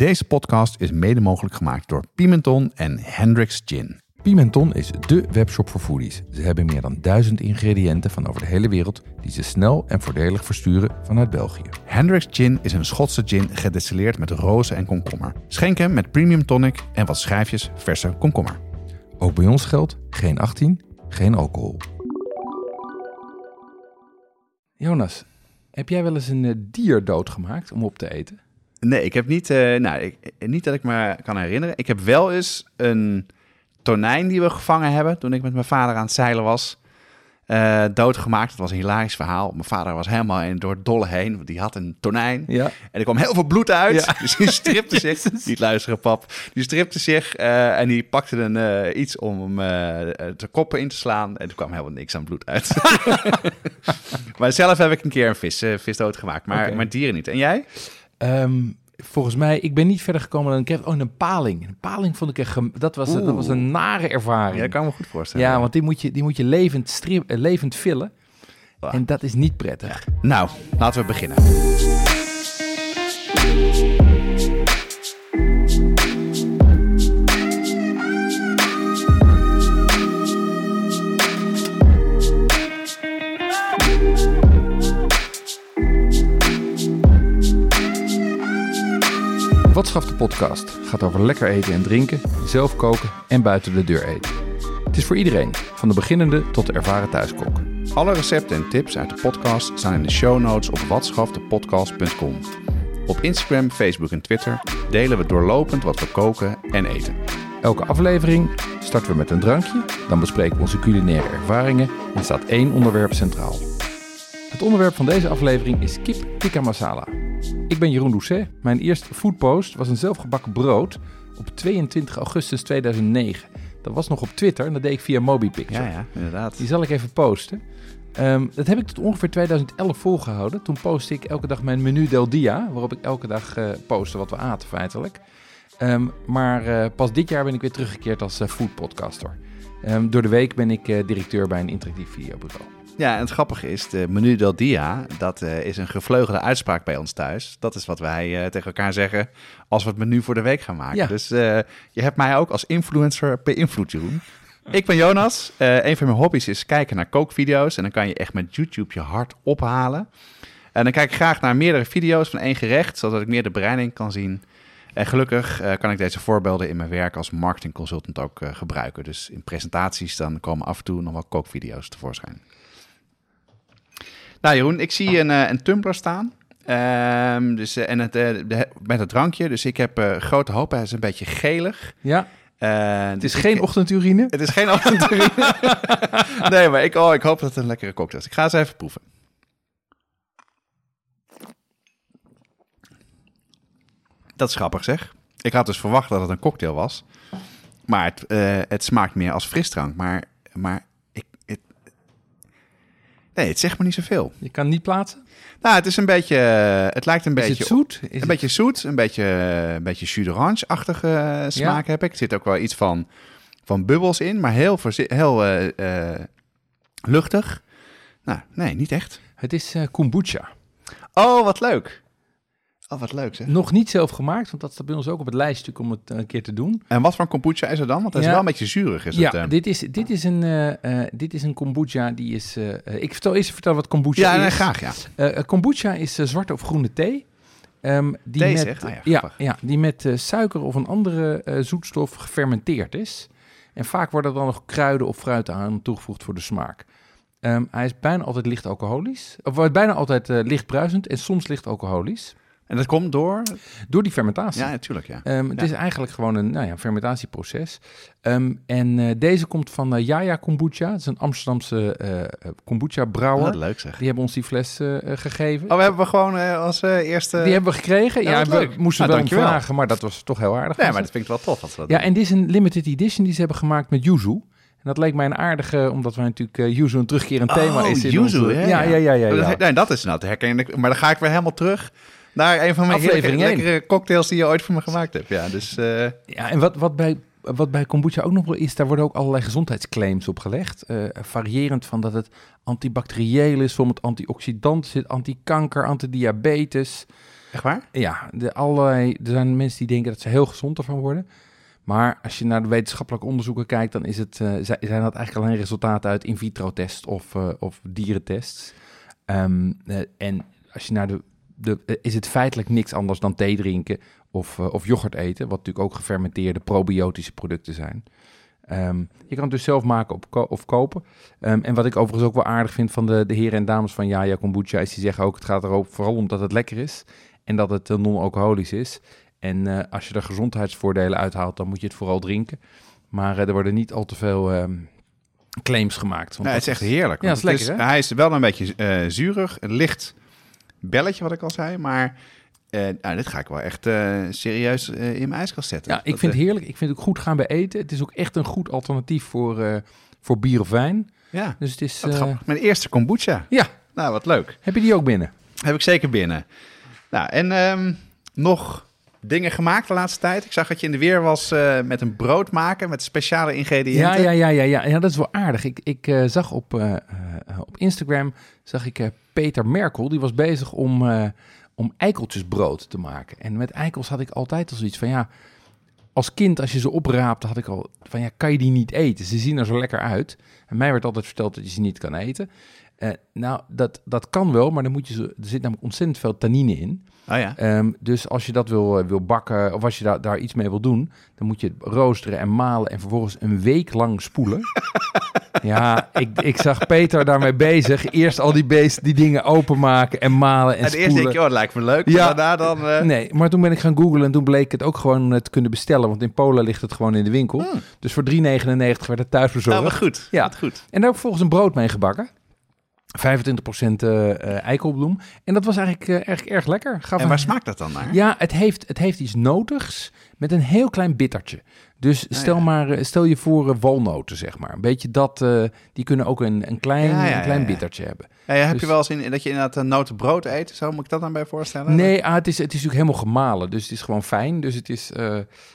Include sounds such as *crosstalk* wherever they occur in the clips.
Deze podcast is mede mogelijk gemaakt door Pimenton en Hendrix Gin. Pimenton is dé webshop voor foodies. Ze hebben meer dan duizend ingrediënten van over de hele wereld die ze snel en voordelig versturen vanuit België. Hendrix Gin is een Schotse gin gedestilleerd met rozen en komkommer. Schenk hem met premium tonic en wat schijfjes verse komkommer. Ook bij ons geldt geen 18, geen alcohol. Jonas, heb jij wel eens een eh, dier doodgemaakt om op te eten? Nee, ik heb niet, eh, nou, ik, niet dat ik me kan herinneren. Ik heb wel eens een tonijn die we gevangen hebben toen ik met mijn vader aan het zeilen was. eh, doodgemaakt. Het was een hilarisch verhaal. Mijn vader was helemaal in, door het dolle heen. want Die had een tonijn. Ja. En er kwam heel veel bloed uit. Ja. Dus die stripte *laughs* zich. Niet luisteren, pap. Die stripte zich eh, en die pakte een, eh, iets om hem eh, de koppen in te slaan. En er kwam helemaal niks aan bloed uit. *laughs* *laughs* maar zelf heb ik een keer een vis, eh, vis doodgemaakt. Maar, maar dieren niet. En jij? Ehm, volgens mij, ik ben niet verder gekomen dan een keer. Oh, een paling. Een paling vond ik echt. gem- Dat was, dat was een nare ervaring. Ja, dat kan ik me goed voorstellen. Ja, want die moet je, die moet je levend, strip, eh, levend villen. Ah. En dat is niet prettig. Nou, laten we beginnen. Wat schaft de podcast? Gaat over lekker eten en drinken, zelf koken en buiten de deur eten. Het is voor iedereen, van de beginnende tot de ervaren thuiskok. Alle recepten en tips uit de podcast staan in de show notes op watschaftepodcast.com. Op Instagram, Facebook en Twitter delen we doorlopend wat we koken en eten. Elke aflevering starten we met een drankje, dan bespreken we onze culinaire ervaringen en staat één onderwerp centraal. Het onderwerp van deze aflevering is kip tikka masala. Ik ben Jeroen Doucet. Mijn eerste foodpost was een zelfgebakken brood op 22 augustus 2009. Dat was nog op Twitter en dat deed ik via MobiPicture. Ja, ja, inderdaad. Die zal ik even posten. Ehm, dat heb ik tot ongeveer 2011 volgehouden. Toen postte ik elke dag mijn menu del dia, waarop ik elke dag eh postte wat we aten feitelijk. Ehm, maar eh, pas dit jaar ben ik weer teruggekeerd als eh, foodpodcaster. Ehm, door de week ben ik directeur bij een interactief videobureau. Ja, en het grappige is, de menu del dia, dat eh, is een gevleugelde uitspraak bij ons thuis. Dat is wat wij eh, tegen elkaar zeggen als we het menu voor de week gaan maken. Ja. Dus eh, je hebt mij ook als influencer beïnvloed, Jeroen. Ik ben Jonas. Een van mijn hobby's is kijken naar kookvideo's. En dan kan je echt met YouTube je hart ophalen. En dan kijk ik graag naar meerdere video's van één gerecht, zodat ik meer de bereiding kan zien. En gelukkig kan ik deze voorbeelden in mijn werk als marketingconsultant ook gebruiken. Dus in presentaties dan komen af en toe nog wel kookvideo's tevoorschijn. Nou Jeroen, ik zie een, eh, een tumbler staan. Ehm, dus, eh, en het, eh, de- met het drankje. Dus ik heb grote hoop. Hij is een beetje gelig. Ja, het dus is ik- geen ochtendurine. Het is geen ochtendurine. *laughs* nee, maar ik, oh, ik hoop dat het een lekkere cocktail is. Ik ga eens even proeven. Dat is grappig zeg. Ik had dus verwacht dat het een cocktail was. Maar het, het smaakt meer als frisdrank. Maar, maar nee, het zegt me niet zoveel. Je kan niet plaatsen. Nou, het is een beetje, eh, het lijkt een Is beetje het zoet? Is een het- beetje zoet, een beetje, een beetje jus d'orange-achtige eh, smaak heb ik. Er zit ook wel iets van, van bubbels in, maar heel, heel eh, eh, luchtig. Nou, nee, niet echt. Het is eh, kombucha. Oh, wat leuk. Oh, wat leuk zeg. Nog niet zelf gemaakt, want dat staat bij ons ook op het lijstje om het eh, een keer te doen. En wat voor een kombucha is er dan? Want dat is Ja. wel een beetje zuurig. Is ja, het, eh. dit, is, dit, is een, eh, dit is een kombucha die is... ik vertel eerst vertellen wat kombucha ja is. nee, graag, ja. Kombucha is zwarte of groene thee. Ehm, die Thee, met? Ah ja, ja, ja, die met suiker of een andere zoetstof gefermenteerd is. En vaak worden er dan nog kruiden of fruit aan toegevoegd voor de smaak. Ehm, hij is bijna altijd licht alcoholisch. Of wordt bijna altijd licht bruisend en soms licht alcoholisch. En dat komt door? Door die fermentatie. Ja, natuurlijk, ja. Ehm, het Ja. is eigenlijk gewoon een nou ja, fermentatieproces. Ehm, en eh, deze komt van eh Yaya Kombucha. Het is een Amsterdamse eh kombucha brouwer. Wat leuk zeg. Die hebben ons die fles gegeven. Oh, we hebben we gewoon als eerste... Die hebben we gekregen. Ja, Ja, we leuk. moesten Nou, wel vragen, maar dat was toch heel aardig. Nee, van maar dat vind ik wel tof. Dat Ja, doen. en dit is een limited edition die ze hebben gemaakt met yuzu. En dat leek mij een aardige, omdat wij natuurlijk eh yuzu een terugkerend thema Oh, is. in yuzu, onze-? Ja, ja, ja. ja, ja. Dat, nee, dat is nou te herkennen. Maar dan ga ik weer helemaal terug naar een van mijn Aflevering heerlijke, lekkere cocktails die je ooit voor me gemaakt hebt. Ja, dus eh, Ja, en wat, wat, bij, wat bij kombucha ook nog wel is, daar worden ook allerlei gezondheidsclaims op gelegd. Eh, variërend van dat het antibacterieel is, soms antioxidant zit, antikanker, antidiabetes. Echt waar? Ja, de allerlei, er zijn mensen die denken dat ze heel gezond ervan worden. Maar als je naar de wetenschappelijke onderzoeken kijkt, dan is het, eh, zijn dat eigenlijk alleen resultaten uit in vitro tests of, eh, of dierentests. Eh, en als je naar de, de eh, is het feitelijk niks anders dan thee drinken of, eh, of yoghurt eten, wat natuurlijk ook gefermenteerde probiotische producten zijn. Ehm, je kan het dus zelf maken op ko- of kopen. Ehm, en wat ik overigens ook wel aardig vind van de, de heren en dames van Jaja Kombucha, is die zeggen ook, het gaat er ook vooral om dat het lekker is en dat het eh, non-alcoholisch is. En als je er gezondheidsvoordelen uithaalt, dan moet je het vooral drinken. Maar er worden niet al te veel ehm, claims gemaakt. want Ja, het is echt heerlijk. Ja, het is lekker, Hij is wel een beetje eh, zuurig, licht belletje wat ik al zei, maar eh, nou, dit ga ik wel echt eh, serieus eh, in mijn ijskast zetten. Ja, ik Dat, vind het heerlijk. Ik vind het ook goed gaan bij eten. Het is ook echt een goed alternatief voor, voor bier of wijn. Ja, Dus het is... Mijn eerste kombucha. ja, Nou, wat leuk. heb je die ook binnen? Heb ik zeker binnen. Nou, en ehm, nog dingen gemaakt de laatste tijd. Ik zag dat je in de weer was eh, met een brood maken met speciale Ja, ingrediënten. ja, ja, ja, ja. ja, dat is wel aardig. Ik, ik eh, zag op, eh, op Instagram zag ik Peter Merkel. Die was bezig om, om eikeltjesbrood te maken. En met eikels had ik altijd al zoiets van ja. Als kind, als je ze opraapte, had ik al van ja, kan je die niet eten? Ze zien er zo lekker uit. En mij werd altijd verteld dat je ze niet kan eten. Eh, nou, dat, dat kan wel, maar dan moet je ze, er zit namelijk ontzettend veel tannine in. Oh ja. Ehm, dus als je dat wil, eh, wil bakken of als je daar daar iets mee wil doen, dan moet je het roosteren en malen en vervolgens een week lang spoelen. *laughs* ja, ik, ik zag Peter daarmee bezig. Eerst al die, beest, die dingen openmaken en malen en En eerst spoelen. denk je, oh, dat lijkt me leuk. Ja. Maar daarna dan... eh, Nee, maar toen ben ik gaan googlen en toen bleek het ook gewoon te kunnen bestellen. Want in Polen ligt het gewoon in de winkel. Hmm. Dus voor 3,99 werd het thuis verzorgd. Nou, goed. Ja. Wat goed. En daar heb ik volgens een brood mee gebakken. 25% eh, eh, eikelbloem. En dat was eigenlijk, erg, erg lekker. Gaf En een- waar smaakt dat dan naar? Ja, het heeft, het heeft iets notigs met een heel klein bittertje. Dus stel, ja. maar, eh, stel je voor eh, walnoten, zeg maar. Een beetje dat, eh, die kunnen ook een, een klein, Ja, ja, een klein bittertje hebben. Ja, heb Dus- je wel eens in, dat je inderdaad een notenbrood eet? Zo moet ik dat dan bij voorstellen? Nee, ah, het, is, het is natuurlijk helemaal gemalen. Dus het is gewoon fijn. Dus het, is,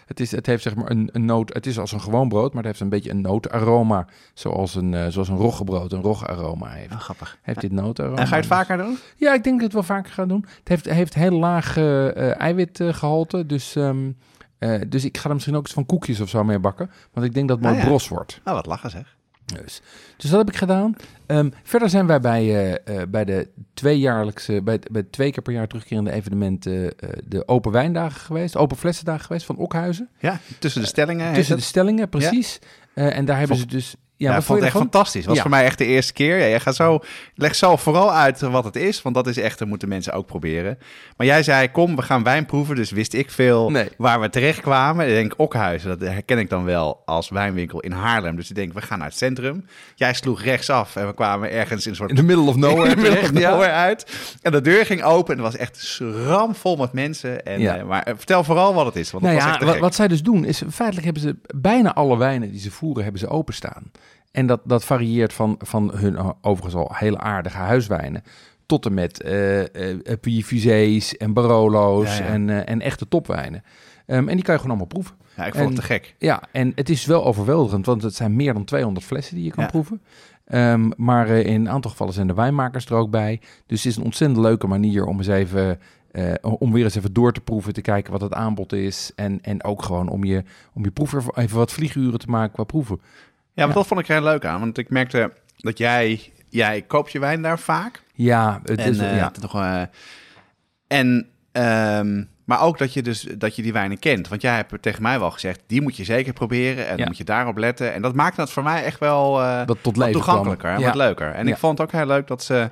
het, is, het heeft zeg maar een, een noot. Het is als een gewoon brood, maar het heeft een beetje een notenaroma. Zoals een, eh, zoals een roggebrood een rogaroma heeft. Oh, grappig. Heeft dit notenaroma. En ga je het dus- vaker doen? Ja, ik denk dat ik het wel vaker ga doen. Het heeft, heeft heel laag eh, eh, eiwitgehalte. Dus, ehm, eh, dus ik ga er misschien ook eens van koekjes of zo mee bakken. Want ik denk dat het mooi Ah, ja. bros wordt. Nou, wat lachen zeg. Dus, dus dat heb ik gedaan. Ehm, verder zijn wij bij, eh, eh, bij de tweejaarlijkse, bij, bij twee keer per jaar terugkerende evenementen, de open wijndagen geweest, open flessendagen geweest van Okhuizen. Ja, tussen de stellingen. Tussen de stellingen, precies. En daar hebben ze dus. Ja, Ja, ik wat vond het echt ervan? fantastisch. was Ja. voor mij echt de eerste keer. Ja, jij gaat zo, leg zo vooral uit wat het is, want dat is echt, dat moeten mensen ook proberen. Maar jij zei, kom, we gaan wijn proeven, dus wist ik veel Nee. waar we terecht kwamen. Ik denk, Okhuizen, dat herken ik dan wel als wijnwinkel in Haarlem. Dus ik denk, we gaan naar het centrum. Jij sloeg rechtsaf en we kwamen ergens in een soort In the middle of nowhere. *laughs* in the middle of terecht, ja. nowhere uit. En de deur ging open en het was echt ramvol met mensen. En, eh, maar eh, vertel vooral wat het is, want dat Nou was echt wat, wat zij dus doen is, feitelijk hebben ze bijna alle wijnen die ze voeren, hebben ze openstaan. En dat, dat varieert van, van hun overigens al hele aardige huiswijnen, tot en met Puy Fusées en Barolo's Ja, ja. En, eh, en echte topwijnen. Ehm, en die kan je gewoon allemaal proeven. Ja, ik vond het te gek. Ja, en het is wel overweldigend, want het zijn meer dan 200 flessen die je kan Ja. proeven. Ehm, maar in een aantal gevallen zijn de wijnmakers er ook bij. Dus het is een ontzettend leuke manier om eens even... om weer eens even door te proeven, te kijken wat het aanbod is. En, en ook gewoon om je, om je proever even wat vlieguren te maken qua proeven. Ja, maar dat vond ik heel leuk aan. Want ik merkte dat jij, jij koopt je wijn daar vaak. Ja, het En, is, eh, ja. toch, eh, en ehm, maar ook dat je dus dat je die wijnen kent. Want jij hebt tegen mij wel gezegd, die moet je zeker proberen. En Ja. dan moet je daarop letten. En dat maakte het voor mij echt wel eh, dat tot wat leven toegankelijker en wat leuker. En Ja. ik vond het ook heel leuk dat ze...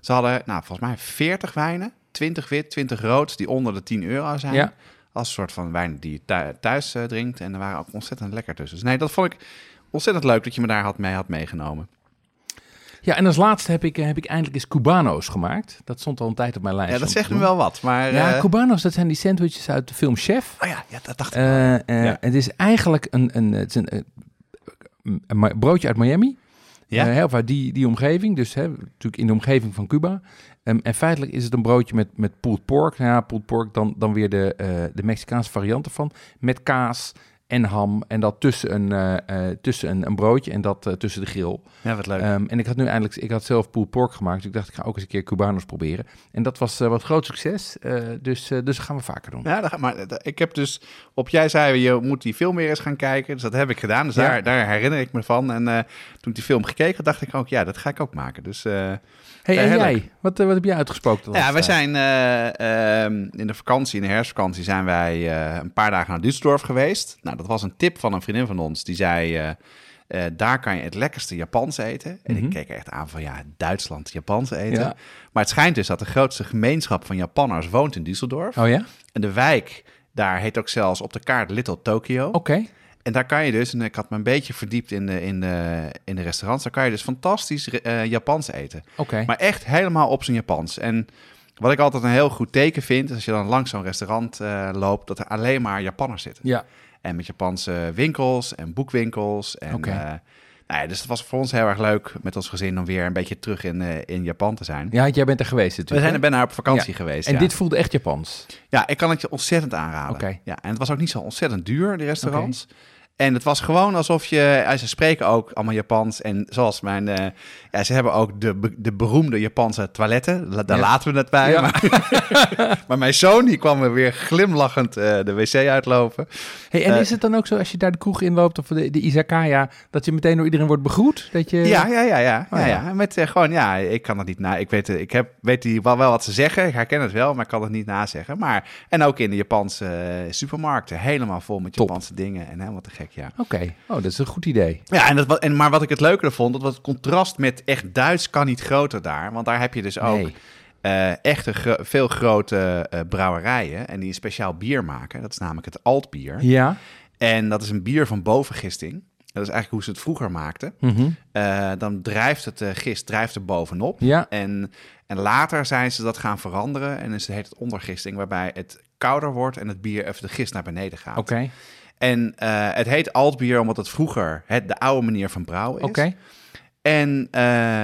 Ze hadden, nou, volgens mij 40 wijnen. 20 wit, 20 rood, die onder de 10 euro zijn. Als een soort van wijn die je thu- thuis drinkt. En er waren ook ontzettend lekker tussen. Dus nee, dat vond ik ontzettend leuk dat je me daar had mee had meegenomen. Ja, en als laatste heb ik, eh, heb ik eindelijk eens Cubano's gemaakt. Dat stond al een tijd op mijn lijst. Ja, dat zegt me wel wat. Maar, Ja, eh, Cubano's, dat zijn die sandwiches uit de film Chef. oh ja, ja, dat dacht ik. Eh, eh, Ja. Het is eigenlijk een, een, het is een, broodje uit Miami. Ja? Eh, of uit die, die omgeving. Dus hè, natuurlijk in de omgeving van Cuba. Ehm, en feitelijk is het een broodje met, met pulled pork. Nou ja, pulled pork dan, dan weer de, eh, de Mexicaanse variant ervan. Met kaas en ham. En dat tussen een, eh, eh, tussen een, een broodje en dat eh, tussen de grill. Ja, wat leuk. Ehm, en ik had nu eindelijk, ik had zelf pulled pork gemaakt. Dus ik dacht, ik ga ook eens een keer Cubanos proberen. En dat was wat groot succes. Dus, dus gaan we vaker doen. Ja, dat maar dat- ik heb dus op jij zei je moet die film weer eens gaan kijken, dus dat heb ik gedaan. Dus Ja. daar, daar herinner ik me van. En toen ik die film gekeken, dacht ik ook, ja, dat ga ik ook maken. Dus hey, en jij? Wat, eh, wat heb jij uitgesproken? ja, wij zijn eh, ehm, in de vakantie, in de herfstvakantie, zijn wij eh, een paar dagen naar Düsseldorf geweest. Nou, dat was een tip van een vriendin van ons. Die zei, daar kan je het lekkerste Japans eten. En Mhm. ik keek echt aan van, ja, Duitsland Japans eten. Ja. Maar het schijnt dus dat de grootste gemeenschap van Japanners woont in Düsseldorf. Oh ja? En de wijk, daar heet ook zelfs op de kaart Little Tokyo. Oké. En daar kan je dus, en ik had me een beetje verdiept in de, in de, in de restaurants, daar kan je dus fantastisch eh, Japans eten. Oké. Maar echt helemaal op zijn Japans. En wat ik altijd een heel goed teken vind, is als je dan langs zo'n restaurant eh, loopt, dat er alleen maar Japanners zitten. Ja. En met Japanse winkels en boekwinkels. En, Oké. eh, nou ja, dus het was voor ons heel erg leuk met ons gezin om weer een beetje terug in, in Japan te zijn. Ja, jij bent er geweest We natuurlijk. zijn er bijna op vakantie geweest. En ja. dit voelde echt Japans. Ja, ik kan het je ontzettend aanraden. Ja, en het was ook niet zo ontzettend duur, die restaurants. En het was gewoon alsof je... Ze spreken ook allemaal Japans. En zoals mijn... eh, ja, ze hebben ook de, de beroemde Japanse toiletten. La- Daar Ja. laten we het bij. Ja. Maar, *laughs* maar mijn zoon, die kwam er weer glimlachend eh, de wc uitlopen. Hey, en Eh, is het dan ook zo als je daar de kroeg inloopt of de, de izakaya, dat je meteen door iedereen wordt begroet? Dat je... Ja, ja, ja, ja. Oh, ja, ja. Met gewoon, ja, ik kan het niet na. Ik weet, ik heb, weet die wel, wel wat ze zeggen. Ik herken het wel, maar ik kan het niet nazeggen. Maar, en ook in de Japanse supermarkten. Helemaal vol met Top. Japanse dingen. En helemaal te gek, ja. Oké, oh, dat is een goed idee. Ja, en dat, en, maar wat ik het leukere vond, dat was het contrast met echt Duits kan niet groter daar. Want daar heb je dus ook Nee. eh, echte gro- veel grote eh, brouwerijen. En die een speciaal bier maken. Dat is namelijk het altbier. Ja. En dat is een bier van bovengisting. Dat is eigenlijk hoe ze het vroeger maakten. Mhm. Eh, dan drijft het gist drijft er bovenop. Ja. En, en later zijn ze dat gaan veranderen. En dus heet het ondergisting, waarbij het kouder wordt en het bier even de gist naar beneden gaat. Oké. En eh, het heet altbier omdat het vroeger het, de oude manier van brouwen is. Oké. En eh,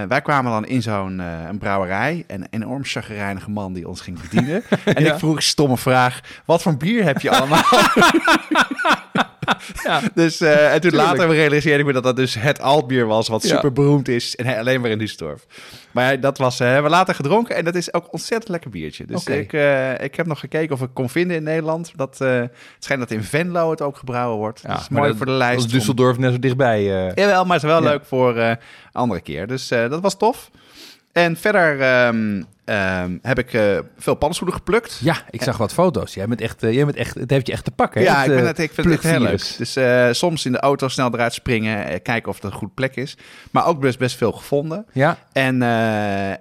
wij kwamen dan in zo'n eh, een brouwerij. En een enorm chagrijnige man die ons ging bedienen. *laughs* en Ja. ik vroeg stomme vraag. Wat voor bier heb je allemaal? *laughs* *laughs* Ja. dus, eh, en toen Tuurlijk. later realiseerde ik me dat dat dus het altbier was. Wat super beroemd is. En alleen maar in Düsseldorf. Maar dat was, eh, hebben we later gedronken. En dat is ook ontzettend lekker biertje. Dus ik, eh, ik heb nog gekeken of ik kon vinden in Nederland. Dat, het schijnt dat in Venlo het ook gebrouwen wordt. dat is mooi voor de lijst. Dat is om- Düsseldorf net zo dichtbij. Jawel, maar het is wel leuk voor andere keer. Dus dat was tof. En verder ehm, ehm, heb ik eh, veel paddenstoelen geplukt. Ja, ik zag wat foto's. Jij bent echt, eh, jij bent echt, het heeft je echt te pakken. Ja, het, ik, ben eh, het, ik vind het echt heel leuk. Dus soms in de auto snel eruit springen, kijken of het een goed plek is. Maar ook best, best veel gevonden. Ja, En,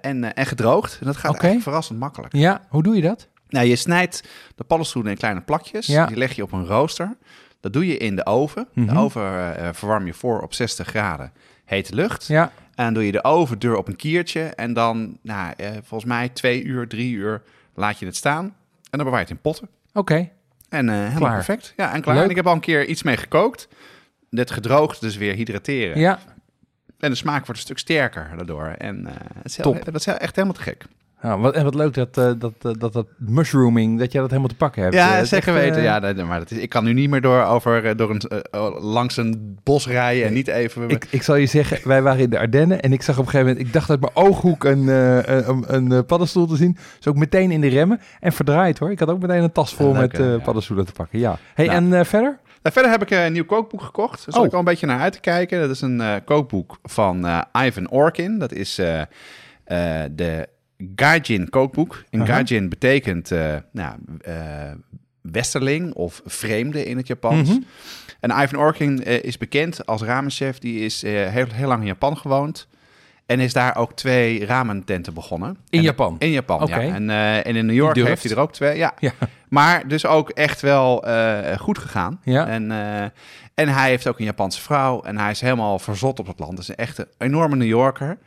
en, en gedroogd. En dat gaat eigenlijk verrassend makkelijk. ja, hoe doe je dat? Nou, je snijdt de paddenstoelen in kleine plakjes. Ja. Die leg je op een rooster. Dat doe je in de oven. Mhm. De oven eh, verwarm je voor op 60 graden. Hete lucht. Ja, En dan doe je de overdeur op een kiertje. En dan, nou, eh, volgens mij twee uur, drie uur laat je het staan. En dan bewaar je het in potten. oké. En eh, helemaal Klaar. perfect. Ja, en klaar. Leuk. En ik heb al een keer iets mee gekookt. Net gedroogd, dus weer hydrateren. Ja, En de smaak wordt een stuk sterker daardoor. En eh, het is heel- Top. dat is echt helemaal te gek. Nou, wat, en wat leuk dat, eh, dat, eh, dat, dat mushrooming, dat jij dat helemaal te pakken hebt. Eh, Ja, zeker echt, weten. eh, Ja, nee, nee, maar dat is, ik kan nu niet meer door, over, eh, door een, eh, oh, langs een bos rijden en niet even... Ik, ik zal je zeggen, wij waren in de Ardennen en ik zag op een gegeven moment, ik dacht uit mijn ooghoek een, eh, een, een, eh, paddenstoel te zien. Dus ook meteen in de remmen en verdraaid hoor. Ik had ook meteen een tas vol Ja, leuk, met eh, Ja. paddenstoelen te pakken. Ja. Hey, Nou. en eh, verder? Nou, verder heb ik eh, een nieuw kookboek gekocht. Daar Oh. ik al een beetje naar uit te kijken. Dat is een eh, kookboek van eh, Ivan Orkin. Dat is eh, eh, de Gaijin kookboek. En. Gaijin betekent eh, nou, eh, westerling of vreemde in het Japans. Mhm. En Ivan Orkin eh, is bekend als ramenchef. Die is heel, heel lang in Japan gewoond. En is daar ook twee ramententen begonnen. In En- Japan? In Japan, ja. En, en in New York heeft hij er ook twee. Ja, *laughs* Ja. maar dus ook echt wel goed gegaan. Ja. En, en hij heeft ook een Japanse vrouw. En hij is helemaal verzot op het land. Is een echte enorme New Yorker.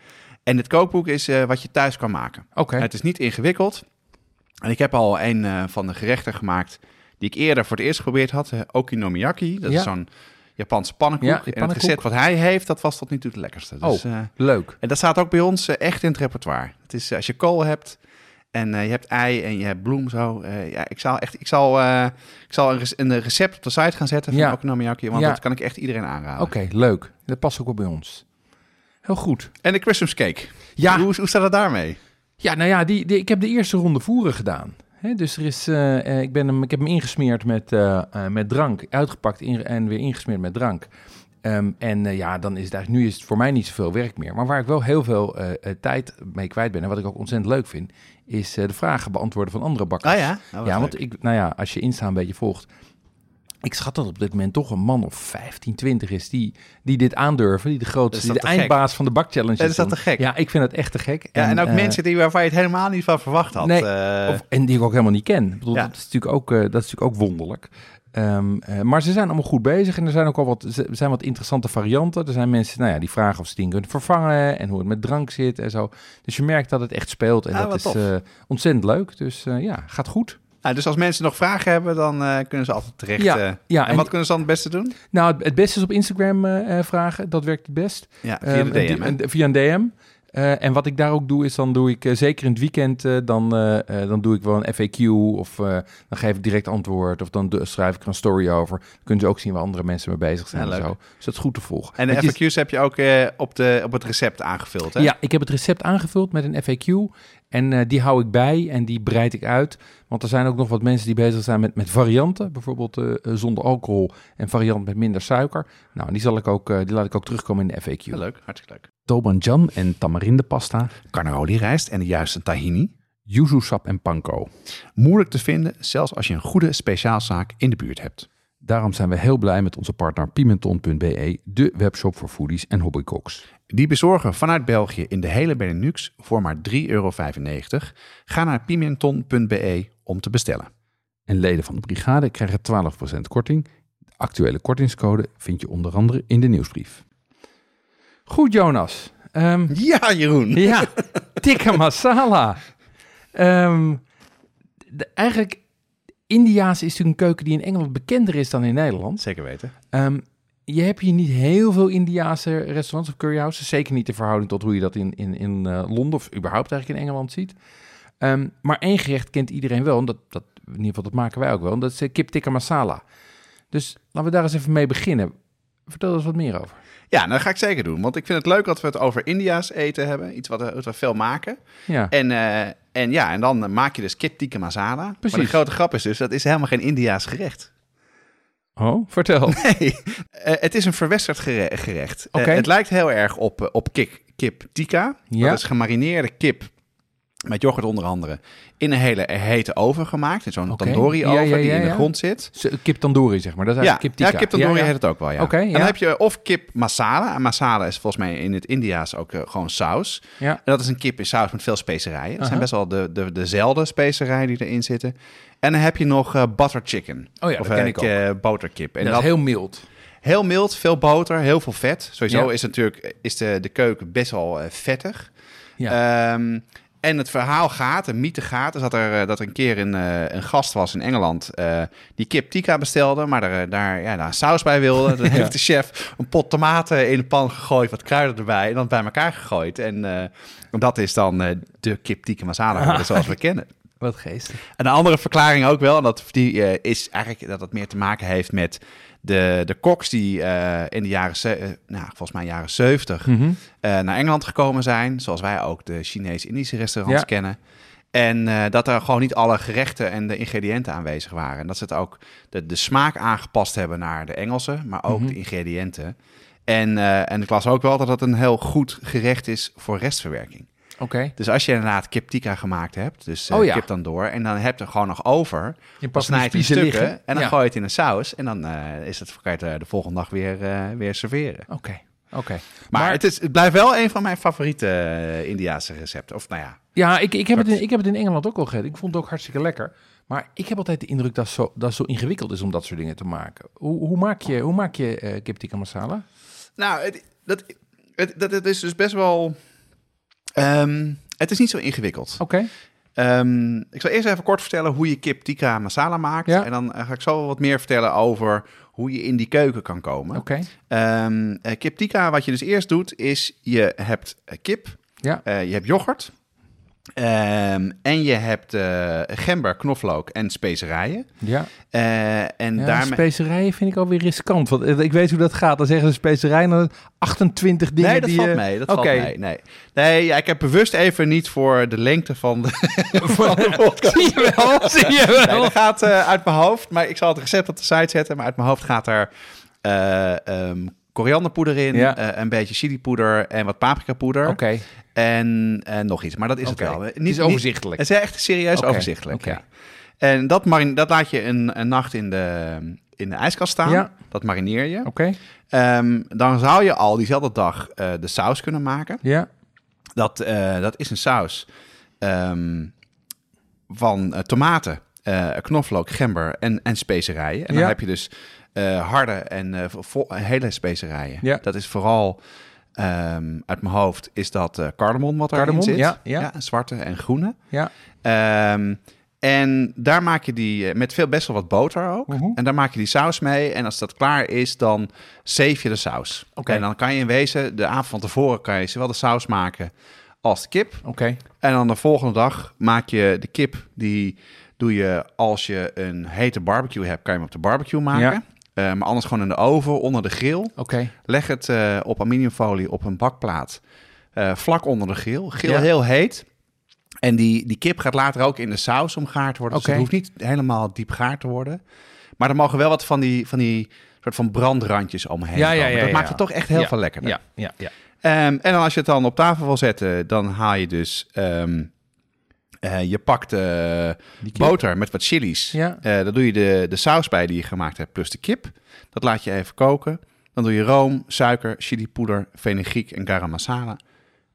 En dit kookboek is eh, wat je thuis kan maken. Oké. Het is niet ingewikkeld. En ik heb al een eh, van de gerechten gemaakt die ik eerder voor het eerst geprobeerd had. eh, okinomiyaki. Dat Ja. is zo'n Japanse pannenkoek. Ja, die en het pannenkoek. recept wat hij heeft, dat was tot nu toe het lekkerste. Dus, Oh. Leuk. en dat staat ook bij ons echt in het repertoire. Het is, als je kool hebt En je hebt ei en je hebt bloem zo. Ja, ik zal echt, ik zal, ik zal een, rec- een recept op de site gaan zetten van Ja. Okonomiyaki, want Ja. dat kan ik echt iedereen aanraden. Oké, leuk. Dat past ook wel bij ons. Heel goed. En de Christmas cake. Ja, Hoe, hoe staat het daarmee? ja nou ja, die, die, ik heb de eerste ronde voeren gedaan. Dus er is, eh, eh, ik, ben hem, ik heb hem ingesmeerd met, eh, met drank. Uitgepakt in- en weer ingesmeerd met drank. Ehm, en ja, dan is het eigenlijk, nu is het voor mij niet zoveel werk meer. Maar waar ik wel heel veel tijd mee kwijt ben en wat ik ook ontzettend leuk vind, is de vragen beantwoorden van andere bakkers. Ah ja? Wat ja, leuk. want ik, nou ja, als je Insta een beetje volgt. Ik schat dat op dit moment toch een man of 15, 20 is die, die dit aandurven. Die de grootste, Is die de gek? eindbaas van de bakchallenge Ja, is dat te gek? Ja, ik vind dat echt te gek. Ja, en ook eh, mensen die, waarvan je het helemaal niet van verwacht had. Nee, Eh, of, en die ik ook helemaal niet ken. Ik bedoel, Ja. dat, is natuurlijk ook, eh, dat is natuurlijk ook wonderlijk. Ehm, eh, maar ze zijn allemaal goed bezig en er zijn ook al wat, er zijn wat interessante varianten. Er zijn mensen nou ja, die vragen of ze dingen kunnen vervangen en hoe het met drank zit en zo. Dus je merkt dat het echt speelt en Ah, dat is ontzettend leuk. Dus ja, gaat goed. Nou, dus als mensen nog vragen hebben, dan eh, kunnen ze altijd terecht. Ja, eh. ja, en, en- wat kunnen ze dan het beste doen? Nou, het, het beste is op Instagram eh, vragen. Dat werkt het best. Ja, via Ehm, de DM. en via een DM. Eh, en wat ik daar ook doe, is dan doe ik, eh, zeker in het weekend, eh, dan, dan doe ik wel een FAQ of dan geef ik direct antwoord of dan schrijf ik er een story over. Dan kunnen ze ook zien waar andere mensen mee bezig zijn Ja, en zo. Dus dat is goed te volgen. En de je- FAQ's heb je ook op, de, op het recept aangevuld, hè? Ja, ik heb het recept aangevuld met een FAQ en die hou ik bij en die breid ik uit. Want er zijn ook nog wat mensen die bezig zijn met, met varianten, bijvoorbeeld zonder alcohol en variant met minder suiker. Nou, die, zal ik ook, die laat ik ook terugkomen in de FAQ. Ja, leuk, hartstikke leuk. Tobanjan en tamarindepasta, Carnaroli rijst en de juiste tahini. yuzu sap en panko. Moeilijk te vinden, zelfs als je een goede speciaalzaak in de buurt hebt. Daarom zijn we heel blij met onze partner Pimenton.be, de webshop voor foodies en hobbycooks. Die bezorgen vanuit België in de hele Benelux voor maar 3,95 euro. Ga naar pimenton.be om te bestellen. En leden van de brigade krijgen 12% korting. De actuele kortingscode vind je onder andere in de nieuwsbrief. Goed, Jonas. Ehm, Ja, Jeroen. *laughs* ja, tikka masala. Ehm, de- eigenlijk, Indiaas is natuurlijk een keuken die in Engeland bekender is dan in Nederland. Zeker weten. Ehm, je hebt hier niet heel veel Indiaanse restaurants of curryhouses. Zeker niet in verhouding tot hoe je dat in, in, in eh, Londen of überhaupt eigenlijk in Engeland ziet. Maar één gerecht kent iedereen wel. En dat, dat, in ieder geval, dat maken wij ook wel. En dat is eh, kip tikka masala. Dus laten we daar eens even mee beginnen. Vertel er eens wat meer over. Ja, nou, dat ga ik zeker doen. Want ik vind het leuk dat we het over India's eten hebben. Iets wat, we- wat we veel maken. Ja, En, eh, en ja, en dan maak je dus kip tikka masala. Precies. Maar de grote grap is dus, dat is helemaal geen Indiaas gerecht. oh, vertel. *laughs* Nee, eh, het is een verwesterd gere- gerecht. Eh, het lijkt heel erg op, op kip, kip tikka. Ja. Dat is gemarineerde kip met yoghurt onder andere in een hele hete oven gemaakt. In zo'n Oké. tandoori oven Ja, ja, die ja, in de ja. grond zit. Kip tandoori, zeg maar. Dat is Ja, eigenlijk kip ja, tikka. kip tandoori Ja, ja. heet het ook wel, ja. En ja. dan heb je of kip masala. En masala is volgens mij in het Indiaas ook eh, gewoon saus. Ja. En dat is een kip in saus met veel specerijen. Aha. zijn best wel de, de, dezelfde specerijen die erin zitten. En dan heb je nog eh, butter chicken. Oh ja, of dat ken eh, ik ook. boterkip. En dat dat, is heel mild. Heel mild, veel boter, heel veel vet. Sowieso Ja. is natuurlijk is de, de keuken best wel vettig. Ja. Ehm, en het verhaal gaat, de mythe gaat, is dat er, eh, dat er een keer een, eh, een gast was in Engeland eh, die kip tikka bestelde, maar er, daar, ja, daar saus bij wilde. *laughs* Dan heeft de chef een pot tomaten in de pan gegooid, wat kruiden erbij en dan bij elkaar gegooid. En dat is dan de kip tikka masala zoals we *laughs* kennen. Wat geestig. En een andere verklaring ook wel, en dat die, is eigenlijk dat het meer te maken heeft met de, de koks die eh, in de jaren, eh, nou, volgens mij jaren 70 Mhm. eh, naar Engeland gekomen zijn. Zoals wij ook de Chinees-Indische restaurants Ja. kennen. En dat er gewoon niet alle gerechten en de ingrediënten aanwezig waren. En dat ze het ook de, de smaak aangepast hebben naar de Engelse, maar ook Mhm. de ingrediënten. En, en ik las ook wel dat het een heel goed gerecht is voor restverwerking. Oké. Dus als je inderdaad kip tikka gemaakt hebt, dus Oh ja. kip dan door, en dan heb je er gewoon nog over, Je dan snijd je in stukken liggen. en dan Ja. gooi je het in een saus. En dan eh, is het, kan je het eh, de volgende dag weer, weer serveren. Oké. Oké. Maar, het, is, het blijft wel een van mijn favoriete Indiaanse recepten. Of nou ja, Ja, ik, ik, heb het in, ik heb het in Engeland ook al gegeten. Ik vond het ook hartstikke lekker. Maar ik heb altijd de indruk dat, zo, dat het zo ingewikkeld is om dat soort dingen te maken. Hoe, hoe maak je, hoe maak je kip tikka masala? Nou, het, dat, het, dat, het is dus best wel... ehm, het is niet zo ingewikkeld. Oké. Ehm, ik zal eerst even kort vertellen hoe je kip tikka masala maakt. Ja. En dan eh, ga ik zo wat meer vertellen over hoe je in die keuken kan komen. Oké. Ehm, eh, kip tikka, wat je dus eerst doet, is je hebt eh, kip, Ja. je hebt yoghurt, Ehm, en je hebt eh, gember, knoflook en specerijen. Ja. Eh, en Ja, daarmee... specerijen vind ik alweer riskant. Want ik weet hoe dat gaat. Dan zeggen ze specerijen dan 28 dingen Nee, dat die valt je... mee. Dat Oké. valt mee. Nee, nee ja, ik heb bewust even niet voor de lengte van de, *laughs* van de podcast. Zie je wel, zie je Nee, wel. dat gaat eh, uit mijn hoofd. Maar ik zal het recept op de site zetten. Maar uit mijn hoofd gaat er eh, ehm, korianderpoeder in, Ja. eh, een beetje chilipoeder en wat paprikapoeder. Oké, en, en nog iets. Maar dat is het wel. het is overzichtelijk. het is echt serieus overzichtelijk. oké. Ja. En dat, marin, dat laat je een, een nacht in de, in de ijskast staan. Ja. Dat marineer je. Oké, Ehm, dan zou je al diezelfde dag eh, de saus kunnen maken. ja. Dat, eh, dat is een saus ehm, van eh, tomaten, eh, knoflook, gember en, en specerijen. En dan heb je dus eh, harde en vo- hele specerijen. Ja. Dat is vooral ehm, uit mijn hoofd is dat eh cardamom wat erin Cardamom, zit. ja, ja. zwarte en groene. Ja. Ehm, en daar maak je die met veel best wel wat boter ook. Mhm. En daar maak je die saus mee. En als dat klaar is, dan zeef je de saus. Oké. En dan kan je in wezen de avond van tevoren kan je zowel de saus maken als de kip. Oké, En dan de volgende dag maak je de kip. Die doe je als je een hete barbecue hebt, kan je hem op de barbecue maken. Ja. Eh, maar anders gewoon in de oven onder de grill. oké. Leg het eh, op aluminiumfolie op een bakplaat. eh, vlak onder de grill. Grill Ja. heel heet. En die, die kip gaat later ook in de saus omgaard worden. Oké. Dus het hoeft niet helemaal diep gaar te worden. Maar er mogen wel wat van die, van die soort van brandrandjes omheen Ja, ja, ja, Dat maakt het toch echt heel veel lekkerder. Ja, ja, ja. Ehm, en dan als je het dan op tafel wil zetten, dan haal je dus... ehm, eh, je pakt kip. boter met wat chilies. Ja. Daar doe je de, de saus bij die je gemaakt hebt, plus de kip. Dat laat je even koken. Dan doe je room, suiker, chilipoeder, fenugreek en garam masala. En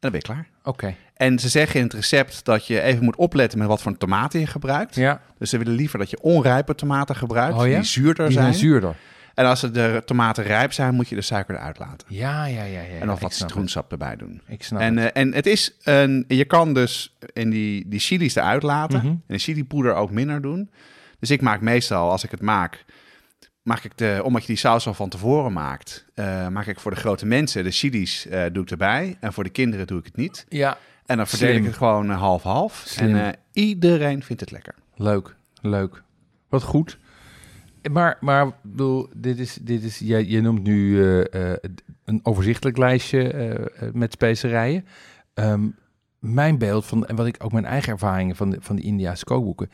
dan ben je klaar. Oké, En ze zeggen in het recept dat je even moet opletten met wat voor tomaten je gebruikt. ja. Dus ze willen liever dat je onrijpe tomaten gebruikt, Oh ja? die zuurder Die zijn. zijn zuurder. En als de tomaten rijp zijn, moet je de suiker eruit laten. Ja, ja, ja. ja en nog ik wat citroensap erbij doen. Ik snap En, het. eh, en het is een, je kan dus in die, die chilies eruit laten Mhm. en de chilipoeder ook minder doen. Dus ik maak meestal, als ik het maak, maak ik de, omdat je die saus al van tevoren maakt, eh, maak ik voor de grote mensen de chilies eh, doe ik erbij en voor de kinderen doe ik het niet. Ja, En dan verdeel ik het gewoon half-half. En iedereen vindt het lekker. leuk, leuk. Wat goed. Maar, maar bedoel, dit is, dit is, jij, je noemt nu eh, eh, een overzichtelijk lijstje eh, met specerijen. Ehm, mijn beeld van, en wat ik ook mijn eigen ervaringen van de, van de Indiaanse kookboeken.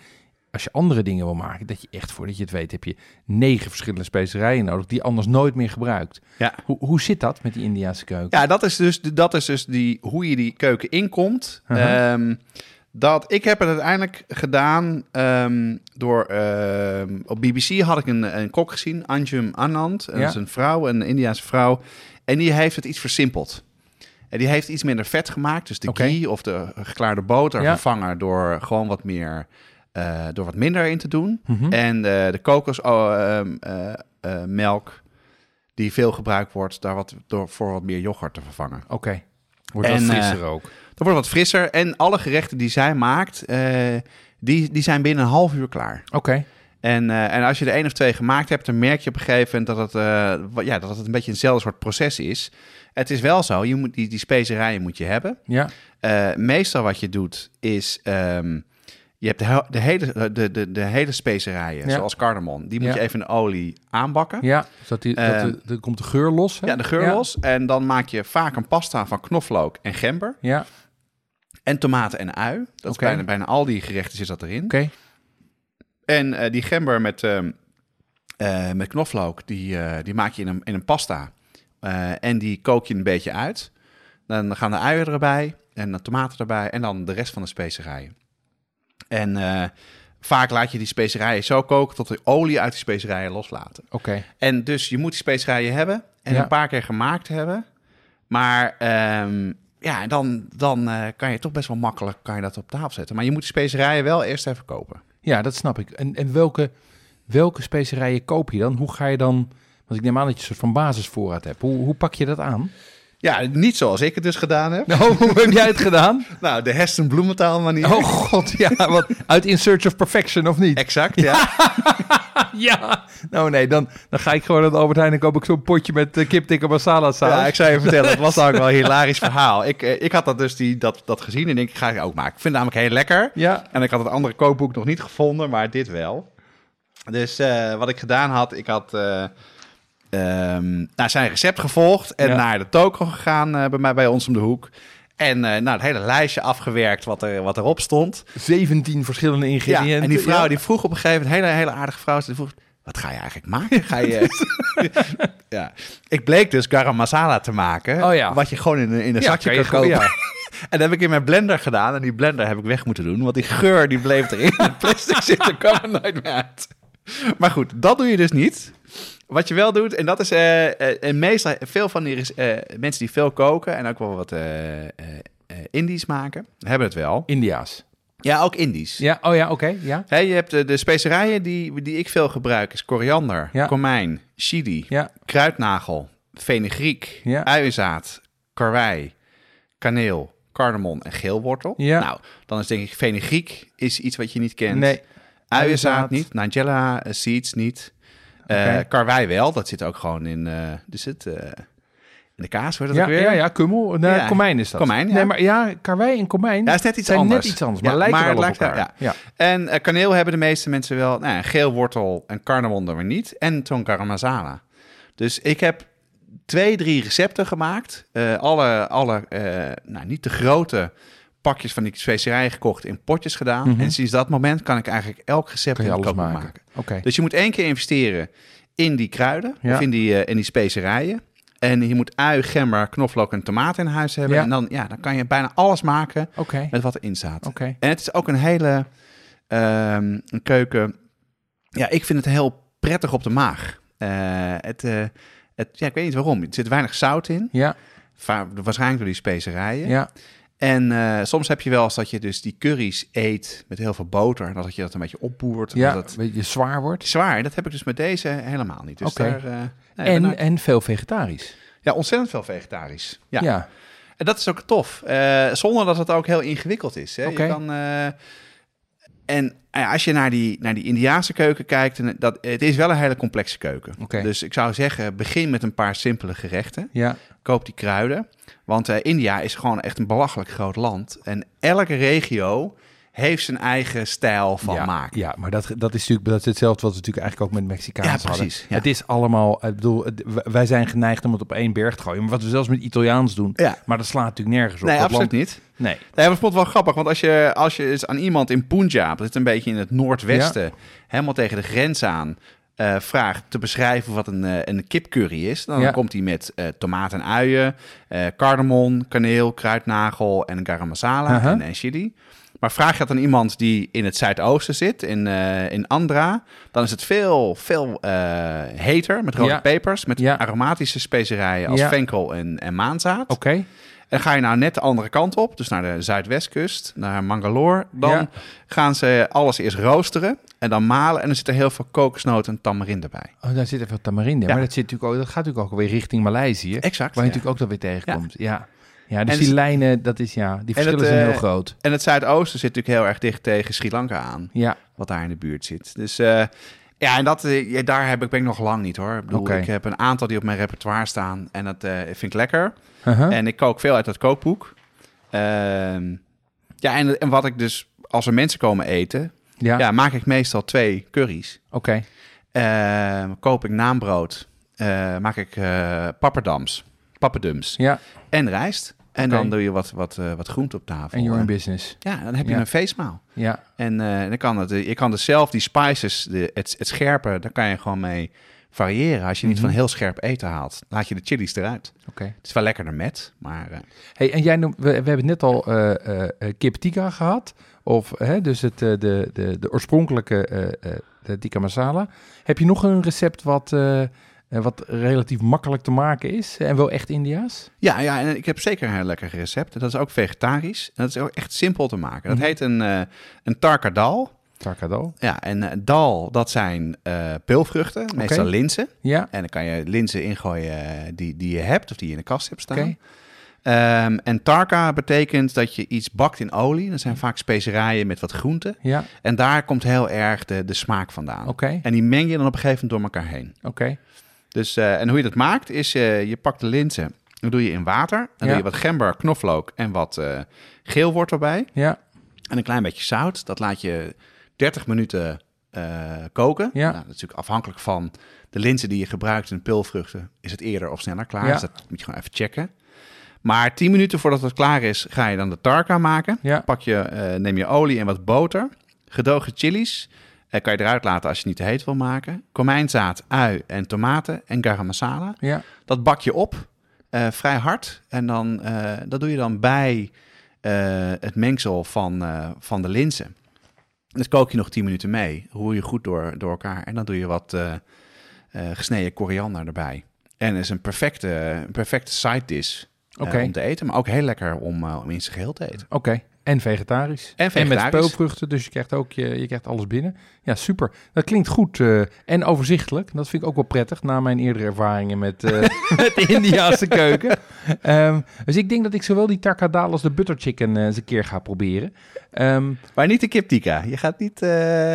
Als je andere dingen wil maken, dat je echt voordat je het weet, heb je negen verschillende specerijen nodig die je anders nooit meer gebruikt. Ja. Hoe, hoe zit dat met die Indiaanse keuken? Ja, dat is dus, dat is dus die, hoe je die keuken inkomt. Uh-huh. Ehm, dat, ik heb het uiteindelijk gedaan ehm, door... ehm, op BBC had ik een, een kok gezien, Anjum Anand. Dat Ja. is een vrouw, een Indiaanse vrouw. En die heeft het iets versimpeld. En die heeft iets minder vet gemaakt. Dus de ghee of de geklaarde boter Ja. vervangen door gewoon wat meer... eh, door wat minder in te doen. Mhm. En eh, de kokosmelk, die veel gebruikt wordt, daar wat door, voor wat meer yoghurt te vervangen. Oké. Wordt En, eh, frisser ook. Dat wordt wat frisser. En alle gerechten die zij maakt, eh, die, die zijn binnen een half uur klaar. Oké. En, eh, en als je er één of twee gemaakt hebt, dan merk je op een gegeven moment dat het, eh, ja, dat het een beetje eenzelfde soort proces is. Het is wel zo, je moet die, die specerijen moet je hebben. Ja. Meestal wat je doet is, ehm, je hebt de, he- de, hele, de, de, de hele specerijen, Ja. zoals cardamom, die moet Ja. je even in olie aanbakken. Ja, zodat die, dat Eh, de, de- komt de geur los. Hè? Ja, de geur los. En dan maak je vaak een pasta van knoflook en gember. Ja, En tomaten en ui. Dat is Oké. bijna, bijna al die gerechten zit dat erin. oké. En eh, die gember met, ehm, eh, met knoflook, die, eh, die maak je in een, in een pasta. En die kook je een beetje uit. Dan gaan de uien erbij en de tomaten erbij en dan de rest van de specerijen. En vaak laat je die specerijen zo koken tot de olie uit die specerijen loslaten. Oké. En dus je moet die specerijen hebben en Ja. een paar keer gemaakt hebben. Maar ehm, ja, dan, dan eh, kan je toch best wel makkelijk kan je dat op tafel zetten. Maar je moet de specerijen wel eerst even kopen. Ja, dat snap ik. En, en welke, welke specerijen koop je dan? Hoe ga je dan... Want ik neem aan dat je een soort van basisvoorraad hebt. Hoe, hoe pak je dat aan? Ja, niet zoals ik het dus gedaan heb. Nou, *laughs* hoe heb jij het gedaan? *laughs* Nou, de Heston Bloementaal manier. Oh god, ja, wat uit In Search of Perfection of niet? Exact, ja. Ja. *laughs* *laughs* Nou nee, dan, dan ga ik gewoon naar de Albert Heijn en koop ik zo'n potje met uh, kip tikka masala saus. Ja, ik zou je vertellen, het was ook wel een hilarisch *laughs* verhaal. Ik, eh, ik had dat dus die, dat, dat gezien en denk ik, ga ik ook maken. Ik vind het namelijk heel lekker. Ja. En ik had het andere kookboek nog niet gevonden, maar dit wel. Dus eh, wat ik gedaan had, ik had eh ehm, nou, zijn recept gevolgd en Ja. naar de toko gegaan eh, bij, mij, bij ons om de hoek. En eh, nou, het hele lijstje afgewerkt wat, er, wat erop stond. 17 verschillende Ja, ingrediënten. en die vrouw Ja. die vroeg op een gegeven moment, een hele, hele aardige vrouw, die vroeg, wat ga je eigenlijk maken? Ga je... *laughs* ja. Ik bleek dus garam masala te maken, Oh ja. wat je gewoon in, een- in een zakje kan kan kopen. gewoon- *laughs* En dat heb ik in mijn blender gedaan en die blender heb ik weg moeten doen, want die geur die bleef erin. *laughs* Het plastic zit er kwam er nooit meer uit. Maar goed, dat doe je dus niet. Wat je wel doet, en dat is eh, eh, en meestal veel van die eh, mensen die veel koken en ook wel wat Indisch maken, hebben het wel. India's. Ja, ook Indisch. Ja, oh ja, oké, ja. Hè, je hebt de, de specerijen die, die ik veel gebruik, is koriander, Ja. komijn, chili, Ja, kruidnagel, fenugreek, Ja. uienzaad, karwei, kaneel, cardamom en geelwortel. Ja. Nou, dan is denk ik fenugreek is iets wat je niet kent. nee. Uienzaad niet, Nigella seeds niet. Eh Oké. Karwei wel, dat zit ook gewoon in, dus het, eh, in de kaas, wordt dat Ja, ook weer? ja, ja, kummel. Nee, Ja. komijn is dat. Komijn, ja. Nee, maar ja, karwei en komijn Ja, is net iets zijn anders. net iets anders, Ja, maar lijken maar wel op lijkt elkaar. ja. En eh, kaneel hebben de meeste mensen wel. Nou, ja, geelwortel en dan weer niet. En zo'n garam masala. Dus ik heb twee, drie recepten gemaakt. Eh, alle, alle eh, nou, niet de grote pakjes van die specerijen gekocht in potjes gedaan. Mhm. En sinds dat moment kan ik eigenlijk elk recept in alles maken. maken. Oké. Dus je moet één keer investeren in die kruiden Ja. of in die, eh, in die specerijen. En je moet ui, gember, knoflook en tomaat in huis hebben. Ja. En dan, ja, dan kan je bijna alles maken Oké. met wat erin staat. Oké. En het is ook een hele ehm, een keuken. Ja, ik vind het heel prettig op de maag. Eh, het, eh, het, ja, ik weet niet waarom. Er zit weinig zout in. Ja, Waarschijnlijk door die specerijen. ja. En eh, soms heb je wel eens dat je dus die curry's eet met heel veel boter. En dat je dat een beetje opboert. en Ja, Dat het een beetje zwaar wordt. zwaar. Dat heb ik dus met deze helemaal niet. Dus daar, eh, nee, En, en veel vegetarisch. ja, ontzettend veel vegetarisch. Ja. Ja. En dat is ook tof. Eh, zonder dat het ook heel ingewikkeld is. Hè? Oké. Je kan, en eh, als je naar die, naar die Indiaanse keuken kijkt, en dat, het is wel een hele complexe keuken. Dus ik zou zeggen, begin met een paar simpele gerechten. Ja. Koop die kruiden. Want eh, India is gewoon echt een belachelijk groot land. En elke regio heeft zijn eigen stijl van ja, maken. Ja, maar dat, dat is natuurlijk dat is hetzelfde wat we natuurlijk eigenlijk ook met Mexicaans Ja, hadden. precies, ja. Het is allemaal, ik bedoel, wij zijn geneigd om het op één berg te gooien. Maar wat we zelfs met Italiaans doen, Ja. maar dat slaat natuurlijk nergens op. Nee, Dat absoluut land- niet. Nee. Nee, ik vond wel grappig, want als je, als je eens aan iemand in Punjab, dat zit een beetje in het noordwesten, helemaal tegen de grens aan, eh, vraagt te beschrijven wat een, eh, een kipcurry is, dan Ja. komt hij met eh tomaat en uien, eh cardamom, kaneel, kruidnagel en garam masala en, en chili. Maar vraag je dat aan iemand die in het zuidoosten zit, in, eh, in Andhra, dan is het veel, veel eh, heter, met rode Ja. pepers, met Ja. aromatische specerijen als venkel en, en maanzaad. Oké. En ga je nou net de andere kant op, dus naar de zuidwestkust, naar Mangalore, dan Ja. gaan ze alles eerst roosteren en dan malen. En dan zit er heel veel kokosnoot en tamarinde bij. Oh, daar zit even tamarinde. Ja. Maar dat, zit natuurlijk ook, dat gaat natuurlijk ook weer richting Maleisië. Exact. Waar je ja. natuurlijk ook dat weer tegenkomt. Ja. Ja, dus En die het- lijnen, dat is ja, die verschillen het, zijn eh, heel groot. En het zuidoosten zit natuurlijk heel erg dicht tegen Sri Lanka aan, Ja, wat daar in de buurt zit. Dus eh, ja, en dat, eh, daar heb ik, ben ik nog lang niet hoor. Ik bedoel, ik heb een aantal die op mijn repertoire staan en dat eh, vind ik lekker. Uh-huh. En ik kook veel uit dat kookboek. Ehm, ja, en, en wat ik dus, als er mensen komen eten, ja. ja, maak ik meestal twee curry's. oké. Eh, koop ik naambrood, eh, maak ik eh papperdams, papperdums Ja, en rijst. En dan doe je wat, wat, eh, wat groente op tafel. en you're in Eh, business. ja, dan heb je Ja. een feestmaal. Ja, En eh, dan kan het, je kan dus zelf die spices, de, het, het scherpe, daar kan je gewoon mee variëren. Als je niet Mhm. van heel scherp eten haalt, laat je de chilies eruit. oké. Het is wel lekkerder met, maar eh, Hey, en jij noemt, we, we hebben net al eh, kip tikka gehad. Of hè, dus het, de, de, de oorspronkelijke tikka masala. Heb je nog een recept wat, wat relatief makkelijk te maken is en wel echt Indiaas? Ja, ja, en ik heb zeker een heel lekker recept. Dat is ook vegetarisch. En dat is ook echt simpel te maken. Dat Mhm. heet een, eh een tarkadal. Tarkadal. Ja, en eh, dal, dat zijn eh peulvruchten, meestal linzen. Ja, En dan kan je linzen ingooien eh, die, die je hebt of die je in de kast hebt staan. oké. Ehm, en tarka betekent dat je iets bakt in olie. Dat zijn vaak specerijen met wat groenten. Ja, En daar komt heel erg de, de smaak vandaan. oké. En die meng je dan op een gegeven moment door elkaar heen. Oké. Dus, eh, en hoe je dat maakt, is eh, je pakt de linzen, dan doe je in water. Dan Ja. doe je wat gember, knoflook en wat eh geelwortel bij. Ja, En een klein beetje zout. Dat laat je 30 minuten koken. Ja. Nou, dat is natuurlijk afhankelijk van de linzen die je gebruikt en de pulvruchten. Is het eerder of sneller klaar? Ja. Dus dat moet je gewoon even checken. Maar 10 minuten voordat het klaar is, ga je dan de tarka maken. ja. Pak je, neem je olie en wat boter. Gedogen chilies. Eh, kan je eruit laten als je niet te heet wil maken. Komijnzaad, ui en tomaten en garam masala. Ja, Dat bak je op, eh, vrij hard. En dan, eh, dat doe je dan bij het mengsel van, van de linzen. Dat kook je nog 10 minuten mee. Roer je goed door, door elkaar. En dan doe je wat gesneden koriander erbij. En het is een perfecte, een perfecte side dish Oké. om te eten. Maar ook heel lekker om, om in zijn geheel te eten. oké. En vegetarisch. En En met speelvruchten, dus je krijgt ook je, je krijgt alles binnen. Ja, super. Dat klinkt goed eh, en overzichtelijk. Dat vind ik ook wel prettig na mijn eerdere ervaringen met, eh, *laughs* met de Indiaanse keuken. Ehm, dus ik denk dat ik zowel die tarkadal als de butter chicken eh, eens een keer ga proberen. Ehm, Maar niet de kip tikka. Je gaat niet,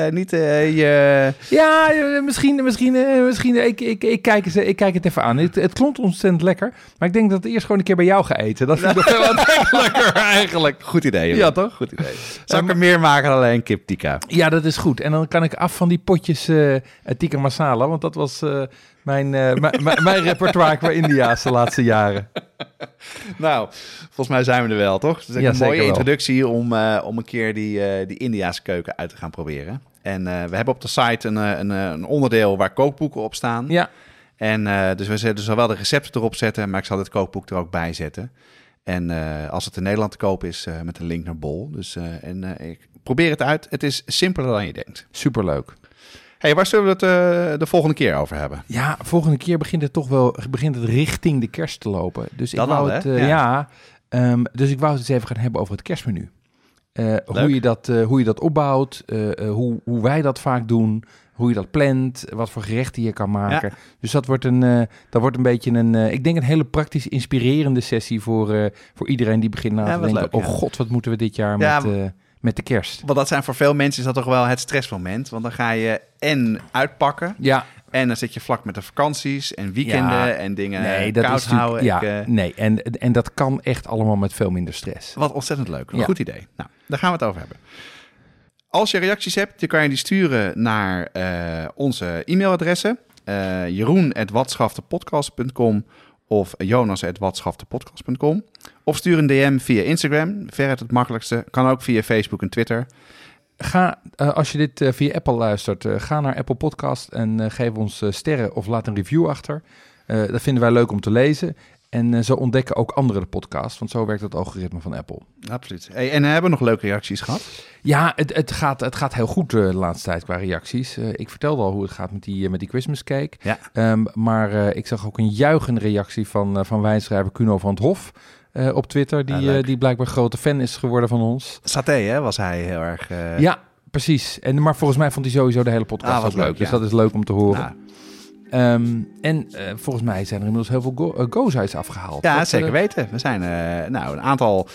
niet je... ja, misschien, misschien, misschien ik, ik, ik, kijk eens, ik kijk het even aan. Het, het klonk ontzettend lekker. Maar ik denk dat ik eerst gewoon een keer bij jou ga eten. Dat vind ik veel aantrekkelijker eigenlijk. Goed idee. Ja, toch? Goed idee. Zal ik er meer maken dan alleen kip tikka? Ja, dat is goed. En dan kan ik af van die potjes eh tikka masala, want dat was eh, mijn, eh, *laughs* mijn- mijn- repertoire qua India's de laatste jaren. *laughs* Nou, volgens mij zijn we er wel, toch? Het is Ja, een mooie wel. introductie om, om een keer die, die Indiaanse keuken uit te gaan proberen. En we hebben op de site een, een, een onderdeel waar kookboeken op staan. Ja, En dus we zullen zowel de recepten erop zetten, maar ik zal het kookboek er ook bij zetten. En eh, als het in Nederland te koop is, eh, met een link naar Bol. Dus, eh, en eh, ik probeer het uit. Het is simpeler dan je denkt. superleuk. hey, waar zullen we het eh, de volgende keer over hebben? Ja, volgende keer begint het toch wel begint het richting de kerst te lopen. Dus ik wou al, het, eh, Ja. ja, ehm, dus ik wou het eens even gaan hebben over het kerstmenu. Eh, hoe, je dat, eh, hoe je dat opbouwt, eh, eh, hoe, hoe wij dat vaak doen, hoe je dat plant, wat voor gerechten je kan maken. Dus dat wordt een, eh, dat wordt een beetje een, eh, ik denk een hele praktisch inspirerende sessie voor, eh, voor iedereen die begint na Ja, te denken, leuk, oh ja. god, wat moeten we dit jaar Ja, met, met de kerst? Want dat zijn voor veel mensen is dat toch wel het stressmoment. Want dan ga je en uitpakken. Ja, En dan zit je vlak met de vakanties en weekenden Ja. en dingen nee, dat koud is houden. ja, Ik, nee, en, en dat kan echt allemaal met veel minder stress. Wat ontzettend leuk. Een Ja. goed idee. Nou, daar gaan we het over hebben. Als je reacties hebt, dan kan je die sturen naar eh, onze e-mailadressen. eh jeroen.watschaftepodcast.com of jonas.watschaftepodcast.com. Of stuur een DM via Instagram, veruit het makkelijkste. Kan ook via Facebook en Twitter. Ga, eh, als je dit via Apple luistert, ga naar Apple Podcast en geef ons sterren of laat een review achter. Dat vinden wij leuk om te lezen. En eh, zo ontdekken ook anderen de podcast, want zo werkt het algoritme van Apple. Absoluut. Hey, en hebben we nog leuke reacties gehad? Ja, het, het, gaat, het gaat heel goed eh, de laatste tijd qua reacties. Eh, ik vertelde al hoe het gaat met die, met die Christmas cake. Ja. Ehm, maar ik zag ook een juichende reactie van, van wijnschrijver Kuno van het Hof op Twitter. Die, die blijkbaar grote fan is geworden van ons. Saté, hè, was hij heel erg... Ja, precies. En, maar volgens mij vond hij sowieso de hele podcast Ah, leuk. leuk, Dus ja. dat is leuk om te horen. nou, Ehm, en eh, volgens mij zijn er inmiddels heel veel go eh, go-sites afgehaald. Ja, zeker weten. We zijn eh, nou, een aantal.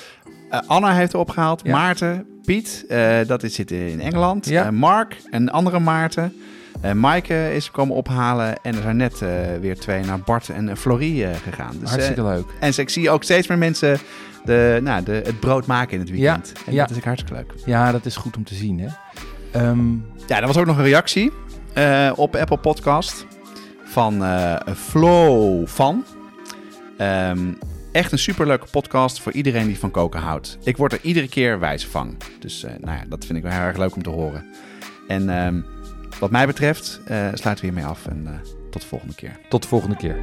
Anna heeft er opgehaald. Ja. Maarten, Piet, dat is, zit in Engeland. Ja. Mark, een andere Maarten. Eh Maaike is komen ophalen. En er zijn net weer twee naar Bart en Florie gegaan. Dus, Hartstikke leuk. en ik zie ook steeds meer mensen de, nou, de, het brood maken in het weekend. en ja. dat is ook hartstikke leuk. Ja, dat is goed om te zien, hè. Ehm, Ja, er was ook nog een reactie op Apple Podcast van eh Flo van. Ehm, echt een superleuke podcast voor iedereen die van koken houdt. Ik word er iedere keer wijs van. Dus eh, nou ja, dat vind ik wel heel erg leuk om te horen. En ehm, wat mij betreft eh, sluiten we hiermee af en tot de volgende keer. tot de volgende keer.